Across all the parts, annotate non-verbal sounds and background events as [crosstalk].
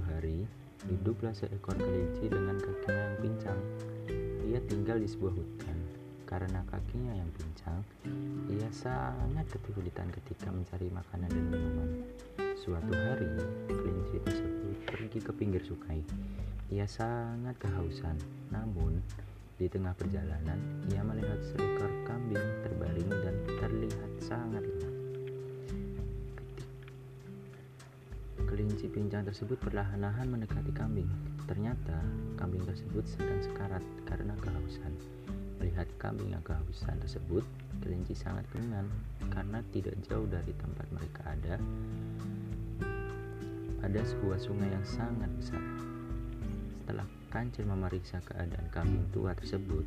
Suatu hari, hiduplah seekor kelinci dengan kakinya yang pincang. Ia tinggal di sebuah hutan. Karena kakinya yang pincang, ia sangat kesulitan ketika mencari makanan dan minuman. Suatu hari, kelinci tersebut pergi ke pinggir sungai. Ia sangat kehausan, namun di tengah perjalanan ia melihat seekor kambing terbaring dan terlihat sangat lelah. Kelinci pincang tersebut perlahan-lahan mendekati kambing. Ternyata kambing tersebut sedang sekarat karena kehausan. Melihat kambing yang kehausan tersebut, kelinci sangat kemenangan karena tidak jauh dari tempat mereka ada ada sebuah sungai yang sangat besar. Setelah kancil memeriksa keadaan kambing tua tersebut,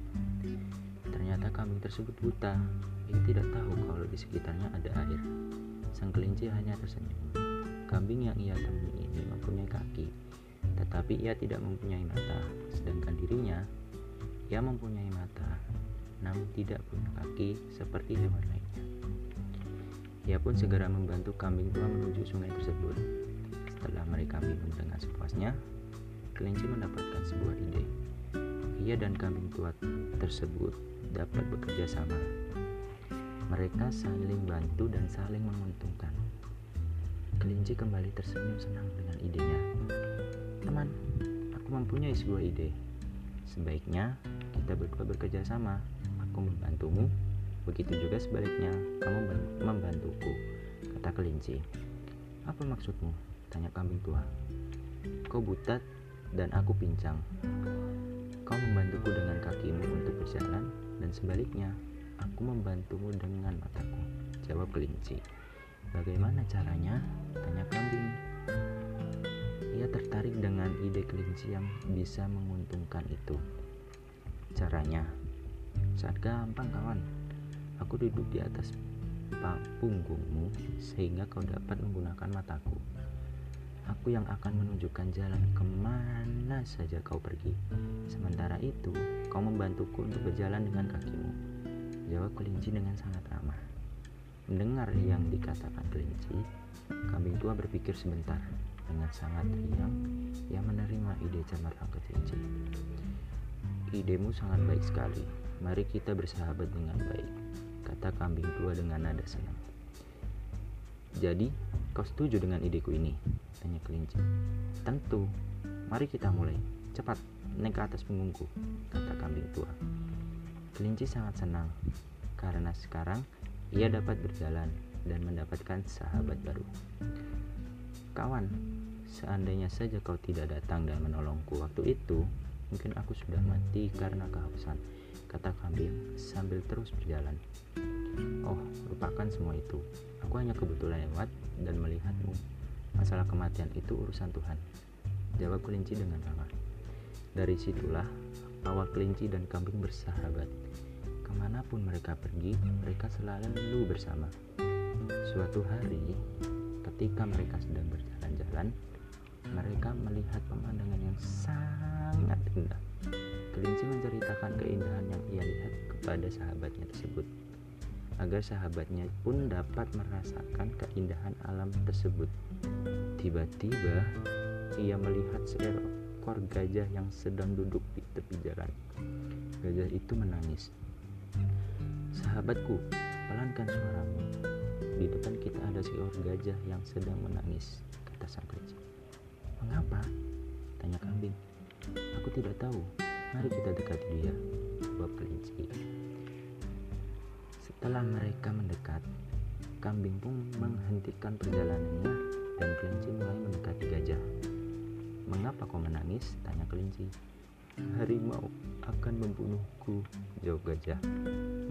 ternyata kambing tersebut buta. Ia tidak tahu kalau di sekitarnya ada air. Sang kelinci hanya tersenyum. Kambing yang ia temui ini mempunyai kaki, tetapi ia tidak mempunyai mata. Sedangkan dirinya, ia mempunyai mata, namun tidak punya kaki seperti hewan lainnya. Ia pun segera membantu kambing tua menuju sungai tersebut. Setelah mereka minum dengan sepuasnya, kelinci mendapatkan sebuah ide. Ia dan kambing tua tersebut dapat bekerja sama. Mereka saling bantu dan saling menguntungkan. Kelinci kembali tersenyum senang dengan idenya. Teman, aku mempunyai sebuah ide. Sebaiknya kita berdua bekerja sama. Aku membantumu, begitu juga sebaliknya kamu membantuku, kata kelinci. Apa maksudmu? Tanya kambing tua. Kau buta dan aku pincang. Kau membantuku dengan kakimu untuk berjalan dan sebaliknya aku membantumu dengan mataku. Jawab kelinci. Bagaimana caranya? Tanya kambing. Ia tertarik dengan ide kelinci yang bisa menguntungkan itu. Caranya, saat gampang kawan, aku duduk di atas punggungmu sehingga kau dapat menggunakan mataku. Aku yang akan menunjukkan jalan ke mana saja kau pergi. Sementara itu, kau membantuku untuk berjalan dengan kakimu. Jawab kelinci dengan sangat ramah. Mendengar yang dikatakan kelinci, kambing tua berpikir sebentar. Dengan sangat riang, ia menerima ide cemerlang kelinci. Idemu sangat baik sekali. Mari kita bersahabat dengan baik, kata kambing tua dengan nada senang. Jadi, kau setuju dengan ideku ini? Tanya kelinci. Tentu. Mari kita mulai. Cepat, naik ke atas punggungku, kata kambing tua. Kelinci sangat senang karena sekarang ia dapat berjalan dan mendapatkan sahabat baru. Kawan, seandainya saja kau tidak datang dan menolongku waktu itu, mungkin aku sudah mati karena kehausan, kata kambing sambil terus berjalan. Oh, lupakan semua itu. Aku hanya kebetulan lewat dan melihatmu. Masalah kematian itu urusan Tuhan. Jawab kelinci dengan ramah. Dari situlah awal kelinci dan kambing bersahabat. Ke mana pun mereka pergi, mereka selalu bersama. Suatu hari, ketika mereka sedang berjalan-jalan, mereka melihat pemandangan yang sangat indah. Kelinci menceritakan keindahan yang ia lihat kepada sahabatnya tersebut agar sahabatnya pun dapat merasakan keindahan alam tersebut. Tiba-tiba ia melihat seekor gajah yang sedang duduk di tepi jalan. Gajah itu menangis. Sahabatku, pelankan suaramu. Di depan kita ada seekor gajah yang sedang menangis, kata sang kelinci. Mengapa? Tanya kambing. Aku tidak tahu. Mari kita dekati dia, jawab kelinci. Setelah mereka mendekat, kambing pun menghentikan perjalanannya dan kelinci mulai mendekati gajah. Mengapa kau menangis? Tanya kelinci. Harimau akan membunuhku, jawab gajah.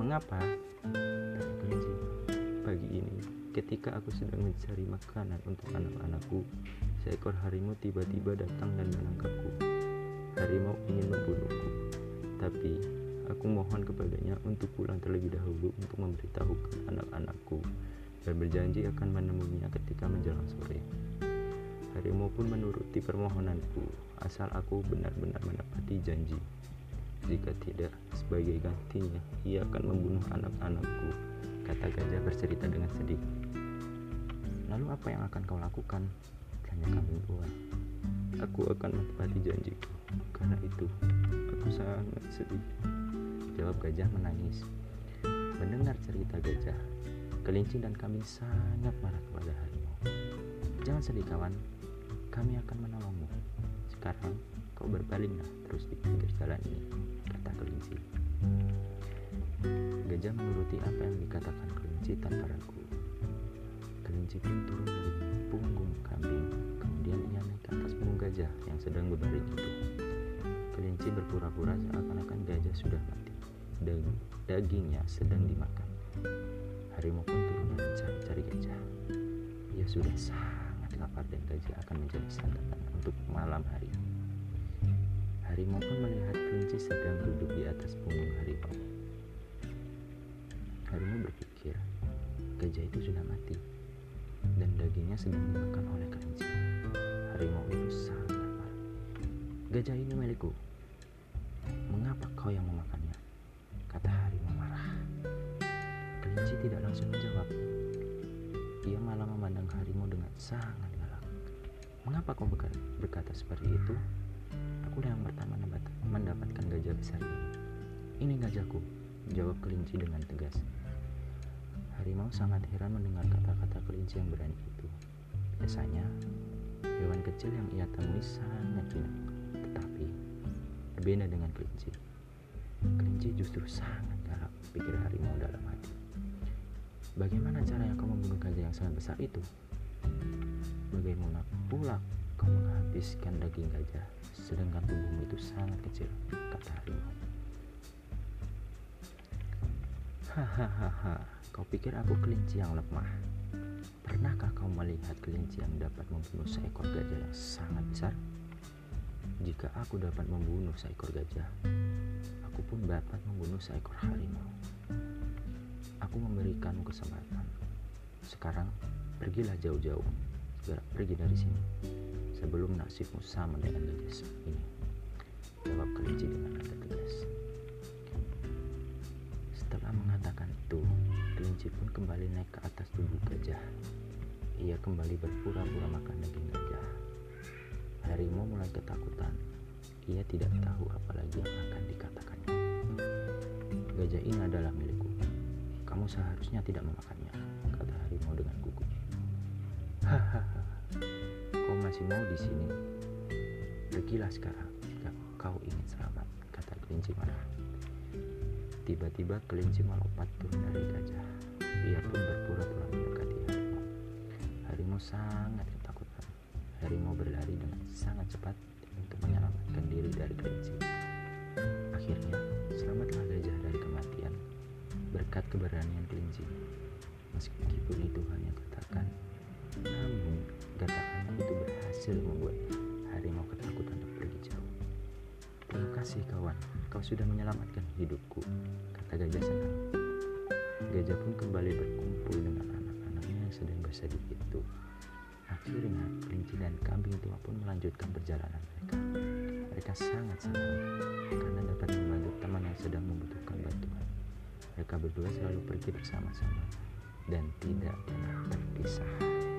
Mengapa? Tanya kelinci. Pagi ini, ketika aku sedang mencari makanan untuk anak-anakku, seekor harimau tiba-tiba datang dan menangkapku. Harimau ingin membunuhku, tapi aku mohon kepadanya untuk pulang terlebih dahulu untuk memberitahukan anak-anakku dan berjanji akan menemuinya ketika menjelang sore. Harimau pun menuruti permohonanku, asal aku benar-benar menepati janji. Jika tidak, sebagai gantinya, ia akan membunuh anak-anakku, kata gajah bercerita dengan sedih. Lalu apa yang akan kau lakukan? Tanya kambing tua. Aku akan menepati janjiku. Karena itu, aku sangat sedih. Jawab gajah menangis. Mendengar cerita gajah, kelinci dan kambing sangat marah kepada harimau. Jangan sedih kawan, kami akan menolongmu. Sekarang kau berpalinglah terus di pinggir jalan ini, kata kelinci. Gajah menuruti apa yang dikatakan kelinci tanpa ragu. Kelinci pun turun dari punggung kambing, kemudian ia naik ke atas punggung gajah yang sedang berbaring itu. Kelinci berpura-pura seakan-akan gajah sudah mati, dan dagingnya sedang dimakan. Harimau pun turun mencari-cari gajah. Ia sudah sangat lapar dan gajah akan menjadi santapan untuk malam hari. Harimau pun melihat kelinci sedang duduk di atas punggung harimau. Harimau berpikir, gajah itu sudah mati dan dagingnya sedang dimakan oleh kelinci. Harimau itu sangat lapar. Gajah ini milikku. Mengapa kau yang memakannya? Kata harimau marah. Kelinci tidak langsung menjawab. Ia malah memandang harimau dengan sangat galak. Mengapa kau berkata seperti itu? Aku yang pertama mendapatkan gajah besar ini. Ini gajahku, jawab kelinci dengan tegas. Harimau sangat heran mendengar kata-kata kelinci yang berani itu. Biasanya, hewan kecil yang ia temui sangat jinak, tetapi berbeda dengan kelinci. Kelinci justru sangat galak, pikir harimau dalam hati. Bagaimana cara yang kau membunuh gajah yang sangat besar itu? Bagaimana pula kau menghabiskan daging gajah, sedangkan tubuhmu itu sangat kecil, kata harimau. Hahaha, kau pikir aku kelinci yang lemah? Pernahkah kau melihat kelinci yang dapat membunuh seekor gajah yang sangat besar? Jika aku dapat membunuh seekor gajah, aku pun dapat membunuh seekor harimau. Aku memberikanmu kesempatan. Sekarang, pergilah jauh-jauh. Segera pergi dari sini. Sebelum nasibmu sama dengan gajah ini. Jawab kelinci dengan nada tegas. Setelah mengatakan itu, kelinci pun kembali naik ke atas tubuh gajah. Ia kembali berpura-pura makan daging gajah. Harimau mulai ketakutan. Ia tidak tahu apa lagi yang akan dikatakannya. Gajah ini adalah milikku. Kamu seharusnya tidak memakannya, kata harimau dengan gugup. Hahaha, [laughs] kau masih mau di sini? Pergilah sekarang, jika kau ingin selamat, kata kelinci marah. Tiba-tiba kelinci melompat turun dari gajah. Ia pun berpura-pura mendekati harimau. Harimau sangat ketakutan. Harimau berlari dengan sangat cepat untuk menyelamatkan diri dari kelinci. Akhirnya, selamatlah gajah dari kematian berkat keberanian kelinci. Meskipun itu hanya katakan, namun berhasil membuat harimau ketakutan untuk pergi jauh. Terima kasih kawan, kau sudah menyelamatkan hidupku, kata gajah senang. Gajah pun kembali berkumpul dengan anak-anaknya yang sedang bersedih itu. Akhirnya, kelinci dan kambing tua pun melanjutkan perjalanan mereka. Mereka sangat senang karena dapat membantu teman yang sedang membutuhkan bantuan. Mereka berdua selalu pergi bersama-sama dan tidak pernah terpisah.